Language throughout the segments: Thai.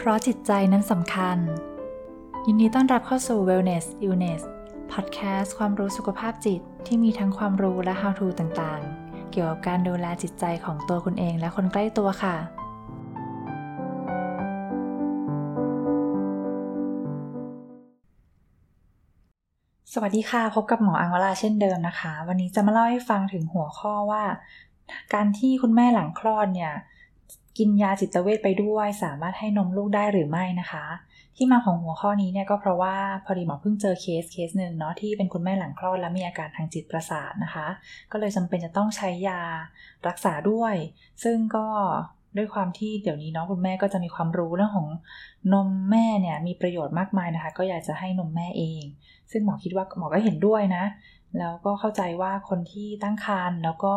เพราะจิตใจนั้นสำคัญ ยินดีต้อนรับเข้าสู่ Wellness Illness Podcast ความรู้สุขภาพจิตที่มีทั้งความรู้และ how to ต่างๆ เกี่ยวกับการดูแลจิตใจของตัวคุณเองและคนใกล้ตัวค่ะ สวัสดีค่ะ พบกับหมออังวราเช่นเดิมนะคะ วันนี้จะมาเล่าให้ฟังถึงหัวข้อว่า การที่คุณแม่หลังคลอดเนี่ย กินยาจิตเวชไปด้วย สามารถให้นมลูกได้หรือไม่นะคะ ที่มาของหัวข้อนี้เนี่ยก็เพราะว่าพอดีหมอเพิ่งเจอเคสเคสหนึ่งเนาะที่เป็นคุณแม่หลังคลอดและมีอาการทางจิตประสาทนะคะ ก็เลยจำเป็นจะต้องใช้ยารักษาด้วย ซึ่งก็ด้วยความที่เดี๋ยวนี้เนาะคุณแม่ก็จะมีความรู้เรื่องของนมแม่เนี่ยมีประโยชน์มากมายนะคะ ก็อยากจะให้นมแม่เอง ซึ่งหมอคิดว่าหมอก็เห็นด้วยนะ แล้วก็เข้าใจว่าคนที่ตั้งครรภ์แล้วก็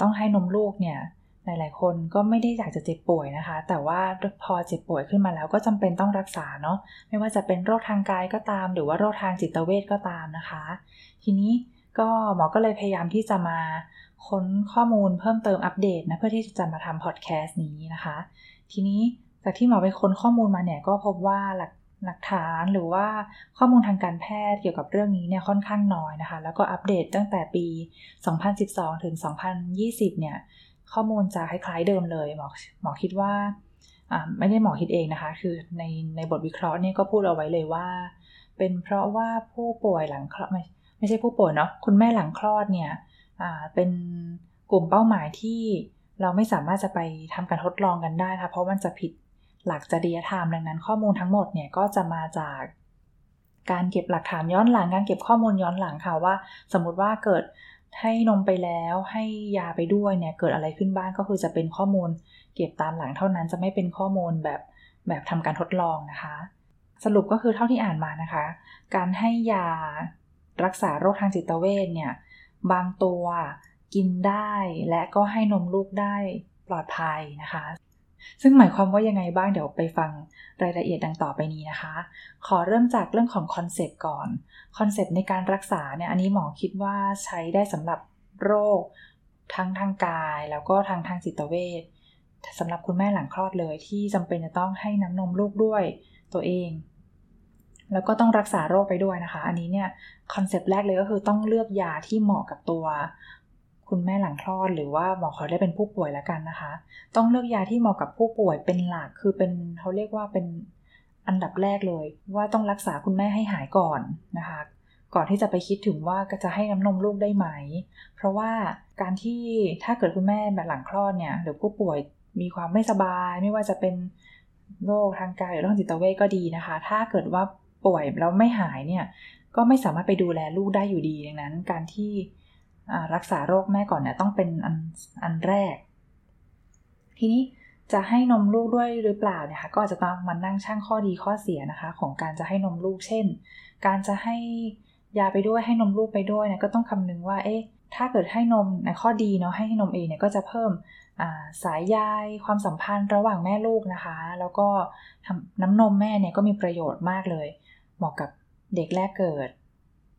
ต้องให้นมลูกเนี่ย หลายๆ คนก็ไม่ได้อยากจะเจ็บป่วยนะคะ แต่ว่าพอเจ็บป่วยขึ้นมาแล้วก็จำเป็นต้องรักษาเนาะไม่ว่าจะเป็นโรคทางกายก็ตาม หรือว่าโรคทางจิตเวชก็ตามนะคะ ทีนี้ก็หมอก็เลยพยายามที่จะมาค้นข้อมูลเพิ่มเติมอัปเดตนะเพื่อที่จะมาทำพอดแคสต์นี้นะคะ ทีนี้จากที่หมอไปค้นข้อมูลมาเนี่ยก็พบว่าหลักหลักฐานหรือว่าข้อมูลทางการแพทย์เกี่ยวกับเรื่องนี้เนี่ยค่อนข้างน้อยนะคะ แล้วก็อัปเดตตั้งแต่ปี 2012 ถึง 2020 เนี่ย ข้อมูลจะคล้ายๆเดิมเลยหมอหมอคิดว่าไม่ได้หมอคิดเองนะคะ คือในในบทวิเคราะห์นี่ก็พูดเอาไว้เลยว่า เป็นเพราะว่าผู้ป่วยหลังคลอดไม่ไม่ใช่ผู้ป่วยเนาะคุณแม่หลังคลอดเนี่ยเป็นกลุ่มเป้าหมายที่เราไม่สามารถจะไปทำการทดลองกันได้ค่ะเพราะมันจะผิดหลักจริยธรรมดังนั้นข้อมูลทั้งหมดเนี่ยก็จะมาจากการเก็บหลักฐานย้อนหลังการเก็บข้อมูลย้อนหลังค่ะว่า สมมุติว่าเกิด ให้นมไปแล้วให้ยาไปด้วยเนี่ยเกิดอะไรขึ้นบ้างก็คือจะเป็นข้อมูลเก็บตามหลังเท่านั้นจะไม่เป็นข้อมูลแบบแบบทำการทดลองนะคะ สรุปก็คือเท่าที่อ่านมานะคะ การให้ยารักษาโรคทางจิตเวชเนี่ยบางตัวกินได้และก็ให้นมลูกได้ปลอดภัยนะคะ ซึ่งหมายความว่ายังไงบ้างเดี๋ยวไปฟังรายละเอียดดังต่อไปนี้นะคะ ขอเริ่มจากเรื่องของคอนเซปต์ก่อน คอนเซปต์ในการรักษาเนี่ยอันนี้หมอคิดว่าใช้ได้สำหรับโรค ทั้งทางกาย แล้วก็ทางทางจิตเวชสำหรับคุณแม่หลังคลอดเลยที่จำเป็นจะต้องให้น้ำนมลูกด้วยตัวเอง แล้วก็ต้องรักษาโรคไปด้วยนะคะ อันนี้เนี่ยคอนเซปต์แรกเลยก็คือต้องเลือกยาที่เหมาะกับตัว คุณแม่หลังคลอด หรือว่าหมอเขอได้เป็นผู้ป่วยแล้วกันนะคะ ต้องเลือกยาที่เหมาะกับผู้ป่วยเป็นหลักคือเป็นเขาเรียกว่าเป็นอันดับแรกเลย ว่าต้องรักษาคุณแม่ให้หายก่อนนะคะ ก่อนที่จะไปคิดถึงว่าจะให้น้ำนมลูกได้ไหม เพราะว่าการที่ถ้าเกิดคุณแม่แบบหลังคลอดเนี่ยหรือผู้ป่วยมีความไม่สบาย ไม่ว่าจะเป็นโรคทางกายหรือโรคจิตเวชก็ดีนะคะ ถ้าเกิดว่าป่วยแล้วไม่หายเนี่ยก็ไม่สามารถไปดูแลลูกได้อยู่ดีดังนั้น การที่ รักษาโรคแม่ก่อนเนี่ยต้องเป็นอันอันแรก ทีนี้จะให้นมลูกด้วยหรือเปล่าเนี่ยค่ะก็จะต้องมานั่งช่างข้อดีข้อเสียนะคะ ของการจะให้นมลูกเช่น การจะให้ยาไปด้วยให้นมลูกไปด้วยเนี่ยก็ต้องคำนึงว่าเอ๊ะถ้าเกิดให้นมในข้อดีเนาะให้นมเองเนี่ยก็จะเพิ่มสายใยความสัมพันธ์ระหว่างแม่ลูกนะคะ แล้วก็น้ำนมแม่เนี่ยก็มีประโยชน์มากเลย เหมาะกับเด็กแรกเกิด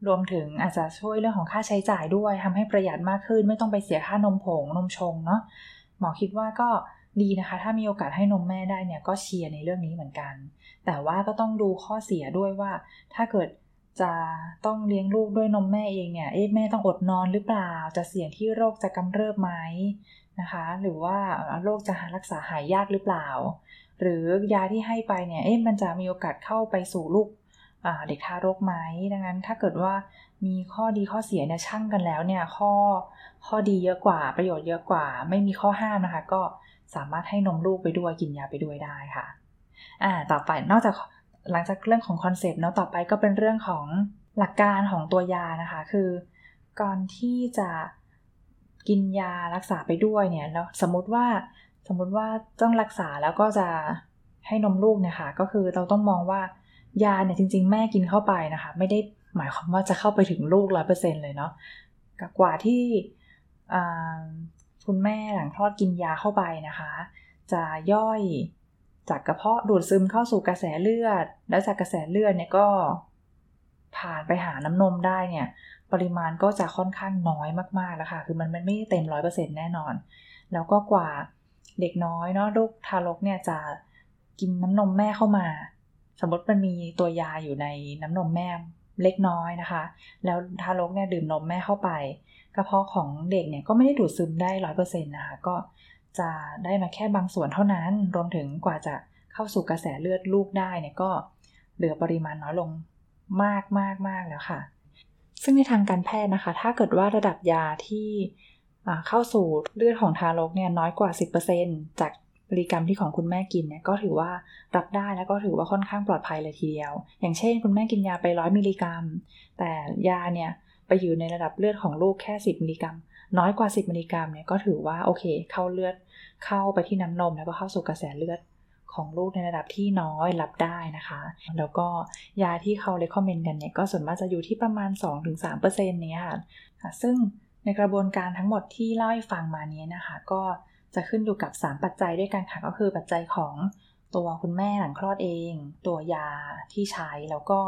รวมถึงอาจจะช่วยเรื่องของค่าใช้จ่ายด้วยทำให้ประหยัดมากขึ้น ไม่ต้องไปเสียค่านมผงนมชงเนาะหมอคิดว่าก็ดีนะคะ ถ้ามีโอกาสให้นมแม่ได้เนี่ยก็เชียร์ในเรื่องนี้เหมือนกัน แต่ว่าก็ต้องดูข้อเสียด้วยว่า ถ้าเกิดจะต้องเลี้ยงลูกด้วยนมแม่เองเนี่ย เอ๊ะแม่ต้องอดนอนหรือเปล่า จะเสี่ยงที่โรคจะกำเริบไหมนะคะ หรือว่าโรคจะรักษาหายยากหรือเปล่า หรือยาที่ให้ไปเนี่ย เอ๊ะมันจะมีโอกาสเข้าไปสู่ลูก เด็กทารกไหมดังนั้นถ้าเกิดว่ามีข้อดีข้อเสียเนี่ยชั่งกันแล้วเนี่ยข้อข้อดีเยอะกว่าประโยชน์เยอะกว่า ไม่มีข้อห้ามนะคะ ก็สามารถให้นมลูกไปด้วยกินยาไปด้วยได้ค่ะอ่าต่อไปนอกจากหลังจากเรื่องของคอนเซปต์เนาะต่อไปก็เป็นเรื่องของหลักการของตัวยานะคะ คือก่อนที่จะกินยารักษาไปด้วยเนี่ยแล้วสมมติว่าสมมติว่าต้องรักษาแล้วก็จะให้นมลูกเนี่ยค่ะก็คือเราต้องมองว่า ยาเนี่ยจริง ๆ แม่กินเข้าไปนะคะ ไม่ได้หมายความว่าจะเข้าไปถึงลูกร้อยเปอร์เซ็นเลยเนาะกว่าที่คุณแม่หลังคลอดกินยาเข้าไปนะคะ จะย่อยจากกระเพาะดูดซึมเข้าสู่กระแสเลือด แล้วจากกระแสเลือดเนี่ยก็ผ่านไปหาน้ำนมได้เนี่ย ปริมาณก็จะค่อนข้างน้อยมากๆแล้วค่ะ คือมันไม่เต็มร้อยเปอร์เซ็นแน่นอน แล้วก็กว่าเด็กน้อยเนาะลูกทารกเนี่ยจะกินน้ำนมแม่เข้ามา สมมติมันมีตัวยาอยู่ในน้ำนมแม่เล็กน้อยนะคะ แล้วทารกเนี่ยดื่มนมแม่เข้าไป กระเพาะของเด็กเนี่ยก็ไม่ได้ดูดซึมได้ร้อยเปอร์เซ็นต์นะคะ ก็จะได้มาแค่บางส่วนเท่านั้น รวมถึงกว่าจะเข้าสู่กระแสเลือดลูกได้เนี่ยก็เหลือปริมาณน้อยลงมากมากมากแล้วค่ะ ซึ่งในทางการแพทย์นะคะ ถ้าเกิดว่าระดับยาที่เข้าสู่เลือดของทารกเนี่ยน้อยกว่า 10%จาก มิลลิกรัมที่ของคุณแม่กินเนี่ยก็ถือว่ารับได้แล้วก็ถือว่าค่อนข้างปลอดภัยเลยทีเดียว อย่างเช่น คุณแม่กินยาไปร้อยมิลลิกรัม แต่ยาเนี่ยไปอยู่ในระดับเลือดของลูกแค่ 10มิลลิกรัม น้อยกว่า 10มิลลิกรัมเนี่ยก็ถือว่าโอเค เข้าเลือดเข้าไปที่น้ำนม แล้วก็เข้าสู่กระแสเลือดของลูกในระดับที่น้อยรับได้นะคะ แล้วก็ยาที่เขาเลคคอมเมนต์กันเนี่ยก็ส่วนมากจะอยู่ที่ประมาณ 2-3%เนี้ยค่ะซึ่งในกระบวนการทั้งหมดที่เล่าให้ฟังมานี้นะคะ ก็ จะขึ้นอยู่กับ 3 ปัจจัยด้วยกันค่ะก็คือปัจจัยของตัวคุณแม่หลังคลอดเอง ตัวยาที่ใช้แล้วก็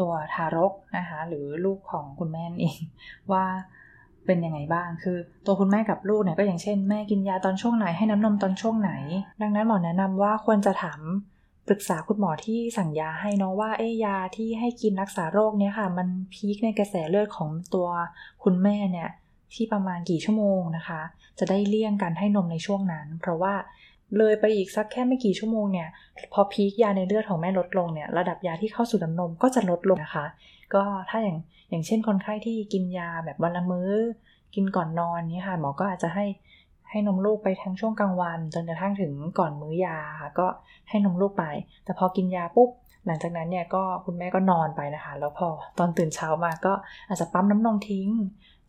ตัวทารกนะคะหรือลูกของคุณแม่เองว่าเป็นยังไงบ้าง คือ ตัวคุณแม่กับลูกเนี่ยก็อย่างเช่นแม่กินยาตอนช่วงไหนให้น้ำนมตอนช่วงไหน ดังนั้นหมอแนะนำว่าควรจะถามปรึกษาคุณหมอที่สั่งยาให้เนาะว่าเอ้ยาที่ให้กินรักษาโรคเนี้ยค่ะ มันพีคในกระแสเลือดของตัวคุณแม่เนี่ย ที่ประมาณกี่ชั่วโมงนะคะ จะได้เลี่ยงการให้นมในช่วงนั้น เพราะว่าเลยไปอีกสักแค่ไม่กี่ชั่วโมงเนี่ย พอพีคยาในเลือดของแม่ลดลงเนี่ย ระดับยาที่เข้าสู่น้ำนมก็จะลดลงนะคะ ก็ถ้าอย่างอย่างเช่นคนไข้ที่กินยาแบบวันละมือ้อ กินก่อนนอนนี่ค่ะหมอก็อาจจะให้ให้นมลูกไปทั้งช่วงกลางวัน จนกระทั่งถึงก่อนมื้อยาค่ะก็ให้นมลูกไป แต่พอกินยาปุ๊บ หลังจากนั้นเนี่ยก็คุณแม่ก็นอนไปนะคะ แล้วพอตอนตื่นเช้ามาก็อาจจะปั๊มน้ำนมทิ้ง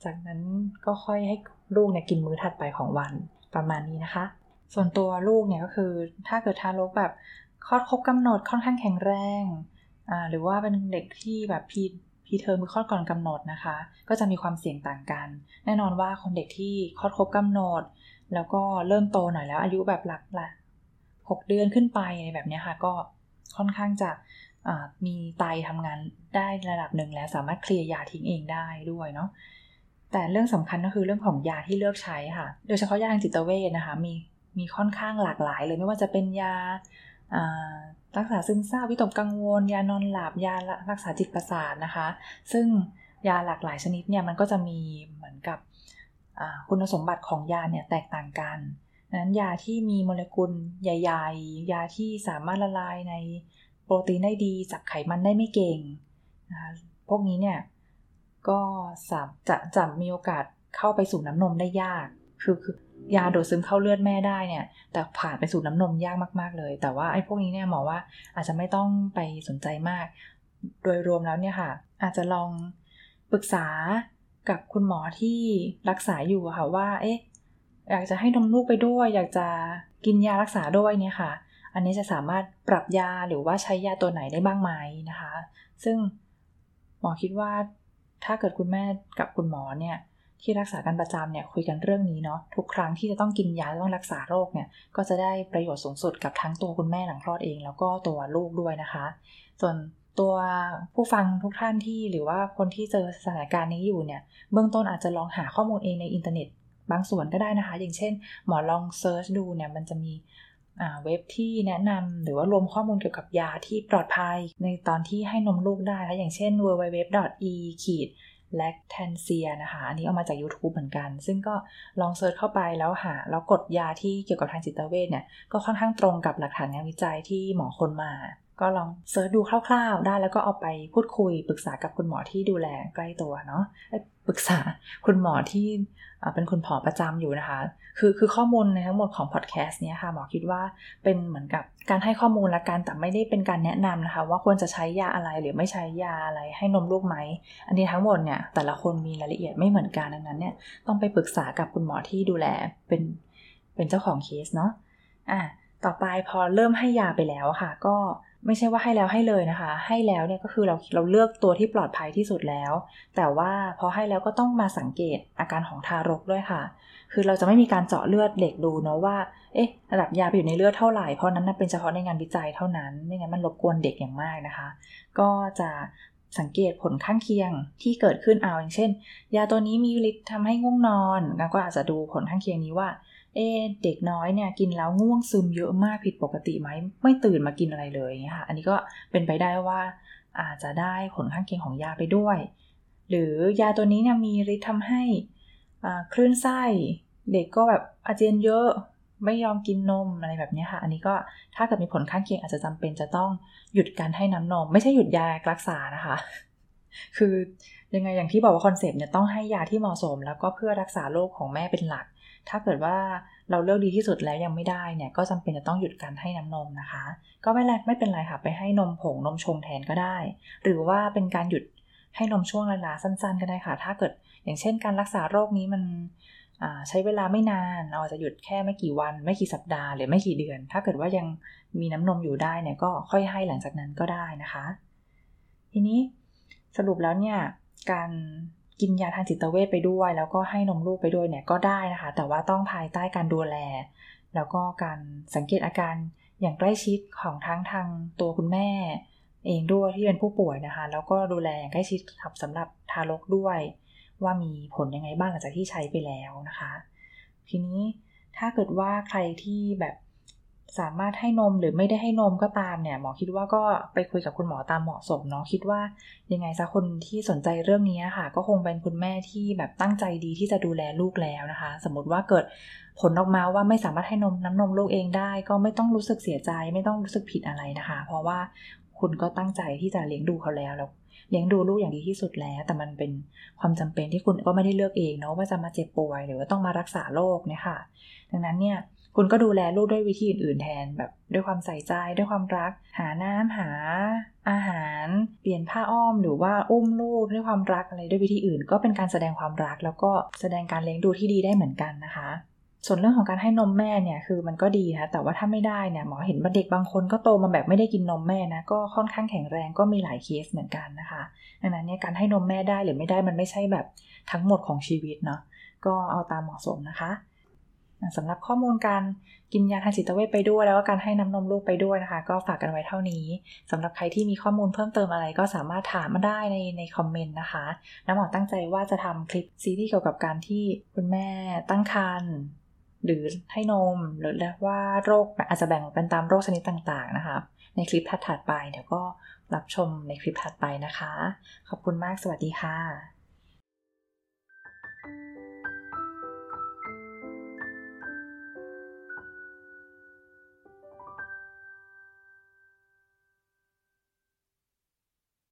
จากนั้นก็ค่อยให้ลูกเนี่ยกินมื้อถัดไปของวันประมาณนี้นะคะ ส่วนตัวลูกเนี่ยก็คือถ้าเกิดทารกแบบคลอดครบกำหนดค่อนข้างแข็งแรงอ่าหรือว่าเป็นเด็กที่แบบ pre preterm คือคลอดก่อนกำหนดนะคะ ก็จะมีความเสี่ยงต่างกัน แน่นอนว่าคนเด็กที่คลอดครบกำหนด แล้วก็เริ่มโตหน่อยแล้วอายุแบบหลักละหกเดือนขึ้นไปอะไรแบบนี้ค่ะก็ ค่อนข้างจะมีไตทำงานได้ระดับหนึ่งแล้วสามารถเคลียร์ยาทิ้งเองได้ด้วยเนาะแต่เรื่องสำคัญก็คือเรื่องของยาที่เลือกใช้ค่ะ โดยเฉพาะยาทางจิตเวชนะคะมีมีค่อนข้างหลากหลายเลยไม่ว่าจะเป็นยารักษาซึมเศร้าวิตกกังวล ยานอนหลับยารักษาจิตประสาทนะคะ ซึ่งยาหลากหลายชนิดเนี่ยมันก็จะมีเหมือนกับคุณสมบัติของยาเนี่ยแตกต่างกัน นั้นยาที่มีโมเลกุลใหญ่ๆ ยาที่สามารถละลายในโปรตีนได้ดีจับไขมันได้ไม่เก่งนะคะพวกนี้เนี่ยก็จะจะมีโอกาสเข้าไปสู่น้ำนมได้ยาก คือคือยาโดดซึมเข้าเลือดแม่ได้เนี่ย แต่ผ่านไปสู่น้ำนมยากมากๆเลย แต่ว่าไอ้พวกนี้เนี่ยหมอว่าอาจจะไม่ต้องไปสนใจมาก โดยรวมแล้วเนี่ยค่ะ อาจจะลองปรึกษากับคุณหมอที่รักษาอยู่ค่ะว่า เอ๊ะ อยากจะให้นมลูกไปด้วย อยากจะกินยารักษาด้วยเนี่ยค่ะ อันนี้จะสามารถปรับยาหรือว่าใช้ยาตัวไหนได้บ้างไหมนะคะ ซึ่งหมอคิดว่าถ้าเกิดคุณแม่กับคุณหมอเนี่ยที่รักษากันประจำเนี่ยคุยกันเรื่องนี้เนาะทุกครั้งที่จะต้องกินยาต้องรักษาโรคเนี่ยก็จะได้ประโยชน์สูงสุดกับทั้งตัวคุณแม่หลังคลอดเอง แล้วก็ตัวลูกด้วยนะคะ ส่วนตัวผู้ฟังทุกท่านที่หรือว่าคนที่เจอสถานการณ์นี้อยู่เนี่ยเบื้องต้นอาจจะลองหาข้อมูลเองในอินเทอร์เน็ต บางส่วนก็ได้นะคะ อย่างเช่น หมอลอง search ดูเนี่ยมันจะมีเว็บที่แนะนำหรือว่ารวมข้อมูลเกี่ยวกับยาที่ปลอดภัย ในตอนที่ให้นมลูกได้แล้วอย่างเช่น www.e ขีด lactancia นะคะ อันนี้เอามาจาก YouTube เหมือนกัน ซึ่งก็ลอง search เข้าไปแล้วหา แล้วกดยาที่เกี่ยวกับทางจิตเวชเนี่ย ก็ค่อนข้างตรงกับหลักฐานงานวิจัยที่หมอค้นมา ก็ลอง search ดูคร่าวๆ ได้แล้วก็เอาไปพูดคุยปรึกษากับคุณหมอที่ดูแลใกล้ตัวเนาะปรึกษาคุณหมอที่เป็นคุณหมอประจำอยู่นะคะ คือคือข้อมูลในทั้งหมดของพอดแคสต์เนี้ยค่ะ หมอคิดว่าเป็นเหมือนกับการให้ข้อมูลละการแต่ไม่ได้เป็นการแนะนำนะคะ ว่าควรจะใช้ยาอะไรหรือไม่ใช้ยาอะไรให้นมลูกไหม อันนี้ทั้งหมดเนี่ยแต่ละคนมีรายละเอียดไม่เหมือนกันดังนั้นเนี่ยต้องไปปรึกษากับคุณหมอที่ดูแลเป็นเป็นเจ้าของเคสเนาะอะต่อไปพอเริ่มให้ยาไปแล้วค่ะ ก็ ไม่ใช่ว่าให้แล้วให้เลยนะคะ ให้แล้วเนี่ยก็คือเราเราเลือกตัวที่ปลอดภัยที่สุดแล้ว แต่ว่าพอให้แล้วก็ต้องมาสังเกตอาการของทารกด้วยค่ะ คือเราจะไม่มีการเจาะเลือดเด็กดูเนาะว่า เอ๊ะระดับยาไปอยู่ในเลือดเท่าไหร่เพราะนั้นเป็นเฉพาะในงานวิจัยเท่านั้น ไม่งั้นมันรบกวนเด็กอย่างมากนะคะ ก็จะสังเกตผลข้างเคียงที่เกิดขึ้นเอาอย่างเช่น ยาตัวนี้มีฤทธิ์ทำให้ง่วงนอนแล้วก็อาจจะดูผลข้างเคียงนี้ว่า เอเด็กน้อยเนี่ยกินแล้วง่วงซึมเยอะมากผิดปกติไหมไม่ตื่นมากินอะไรเลยอย่างเงี้ยค่ะ อันนี้ก็เป็นไปได้ว่าอาจจะได้ผลข้างเคียงของยาไปด้วย หรือยาตัวนี้เนี่ยมีฤทธิ์ทำให้คลื่นไส้เด็กก็แบบอาเจียนเยอะไม่ยอมกินนมอะไรแบบนี้ค่ะ อันนี้ก็ถ้าเกิดมีผลข้างเคียงอาจจะจำเป็นจะต้องหยุดการให้น้ำนม ไม่ใช่หยุดยารักษานะคะ คือ ยังไงอย่างที่บอกว่า concept เนี่ยต้องให้ยาที่เหมาะสม แล้วก็เพื่อรักษาโรคของแม่เป็นหลัก ถ้าเกิดว่าเราเลือกดีที่สุดแล้วยังไม่ได้เนี่ยก็จำเป็นจะต้องหยุดการให้น้ำนมนะคะ ก็ไม่ไรไม่เป็นไรค่ะไปให้นมผงนมชงแทนก็ได้ หรือว่าเป็นการหยุดให้นมช่วงเวลาสั้น ๆ ก็ได้ค่ะ ถ้าเกิดอย่างเช่นการรักษาโรคนี้มันใช้เวลาไม่นานเราอาจจะหยุดแค่ไม่กี่วัน ไม่กี่สัปดาห์หรือไม่กี่เดือน ถ้าเกิดว่ายังมีน้ำนมอยู่ได้เนี่ยก็ค่อยให้หลังจากนั้นก็ได้นะคะ ทีนี้สรุปแล้วเนี่ย การกินยาทางจิตเวชไปด้วย แล้วก็ให้นมลูกไปด้วยเนี่ยก็ได้นะคะ แต่ว่าต้องภายใต้การดูแล แล้วก็การสังเกตอาการอย่างใกล้ชิดของทั้งทางตัวคุณแม่ เองด้วยที่เป็นผู้ป่วยนะคะ แล้วก็ดูแลอย่างใกล้ชิดสำหรับทารกด้วย ว่ามีผลยังไงบ้างหลังจากที่ใช้ไปแล้วนะคะ ทีนี้ถ้าเกิดว่าใครที่แบบ สามารถให้นมหรือไม่ได้ให้นมก็ตามเนี่ยหมอคิดว่าก็ไปคุยกับคุณหมอตามเหมาะสมเนาะคิดว่ายังไงสักคนที่สนใจเรื่องนี้ค่ะ ก็คงเป็นคุณแม่ที่แบบตั้งใจดีที่จะดูแลลูกแล้วนะคะ สมมติว่าเกิดผลออกมาว่าไม่สามารถให้นมน้ำนมลูกเองได้ ก็ไม่ต้องรู้สึกเสียใจ ไม่ต้องรู้สึกผิดอะไรนะคะ เพราะว่าคุณก็ตั้งใจที่จะเลี้ยงดูเขาแล้วแล้วเลี้ยงดูลูกอย่างดีที่สุดแล้ว แต่มันเป็นความจำเป็นที่คุณก็ไม่ได้เลือกเองเนาะว่าจะมาเจ็บป่วยหรือว่าต้องมารักษาโรคเนี่ยค่ะ ดังนั้นเนี่ย คุณก็ดูแลลูกด้วยวิธีอื่นๆแทนแบบด้วยความใส่ใจด้วยความรัก หาน้ำหาอาหาร เปลี่ยนผ้าอ้อมหรือว่าอุ้มลูกด้วยความรักอะไรด้วยวิธีอื่น ก็เป็นการแสดงความรัก แล้วก็แสดงการเลี้ยงดูที่ดีได้เหมือนกันนะคะ ส่วนเรื่องของการให้นมแม่เนี่ยคือมันก็ดีนะแต่ว่าถ้าไม่ได้เนี่ยหมอเห็นว่าเด็กบางคนก็โตมาแบบไม่ได้กินนมแม่นะก็ค่อนข้างแข็งแรงก็มีหลายเคสเหมือนกันนะคะดังนั้นเนี่ยการให้นมแม่ได้หรือไม่ได้มันไม่ใช่แบบทั้งหมดของชีวิตเนาะก็เอาตามเหมาะสมนะคะ สำหรับข้อมูลการกินยาทางจิตเวชไปด้วย แล้วก็การให้น้ำนมลูกไปด้วยนะคะ ก็ฝากกันไว้เท่านี้สำหรับใครที่มีข้อมูลเพิ่มเติมอะไรก็สามารถถามมาได้ในในคอมเมนต์นะคะน้ำหมอตั้งใจว่าจะทำคลิปซีรีส์เกี่ยวกับการที่คุณแม่ตั้งครรภ์หรือให้นมหรือว่าโรคอาจจะแบ่งเป็นตามโรคชนิดต่างๆนะคะในคลิปถัดๆไปเดี๋ยวก็รับชมในคลิปถัดไปนะคะ ขอบคุณมากสวัสดีค่ะ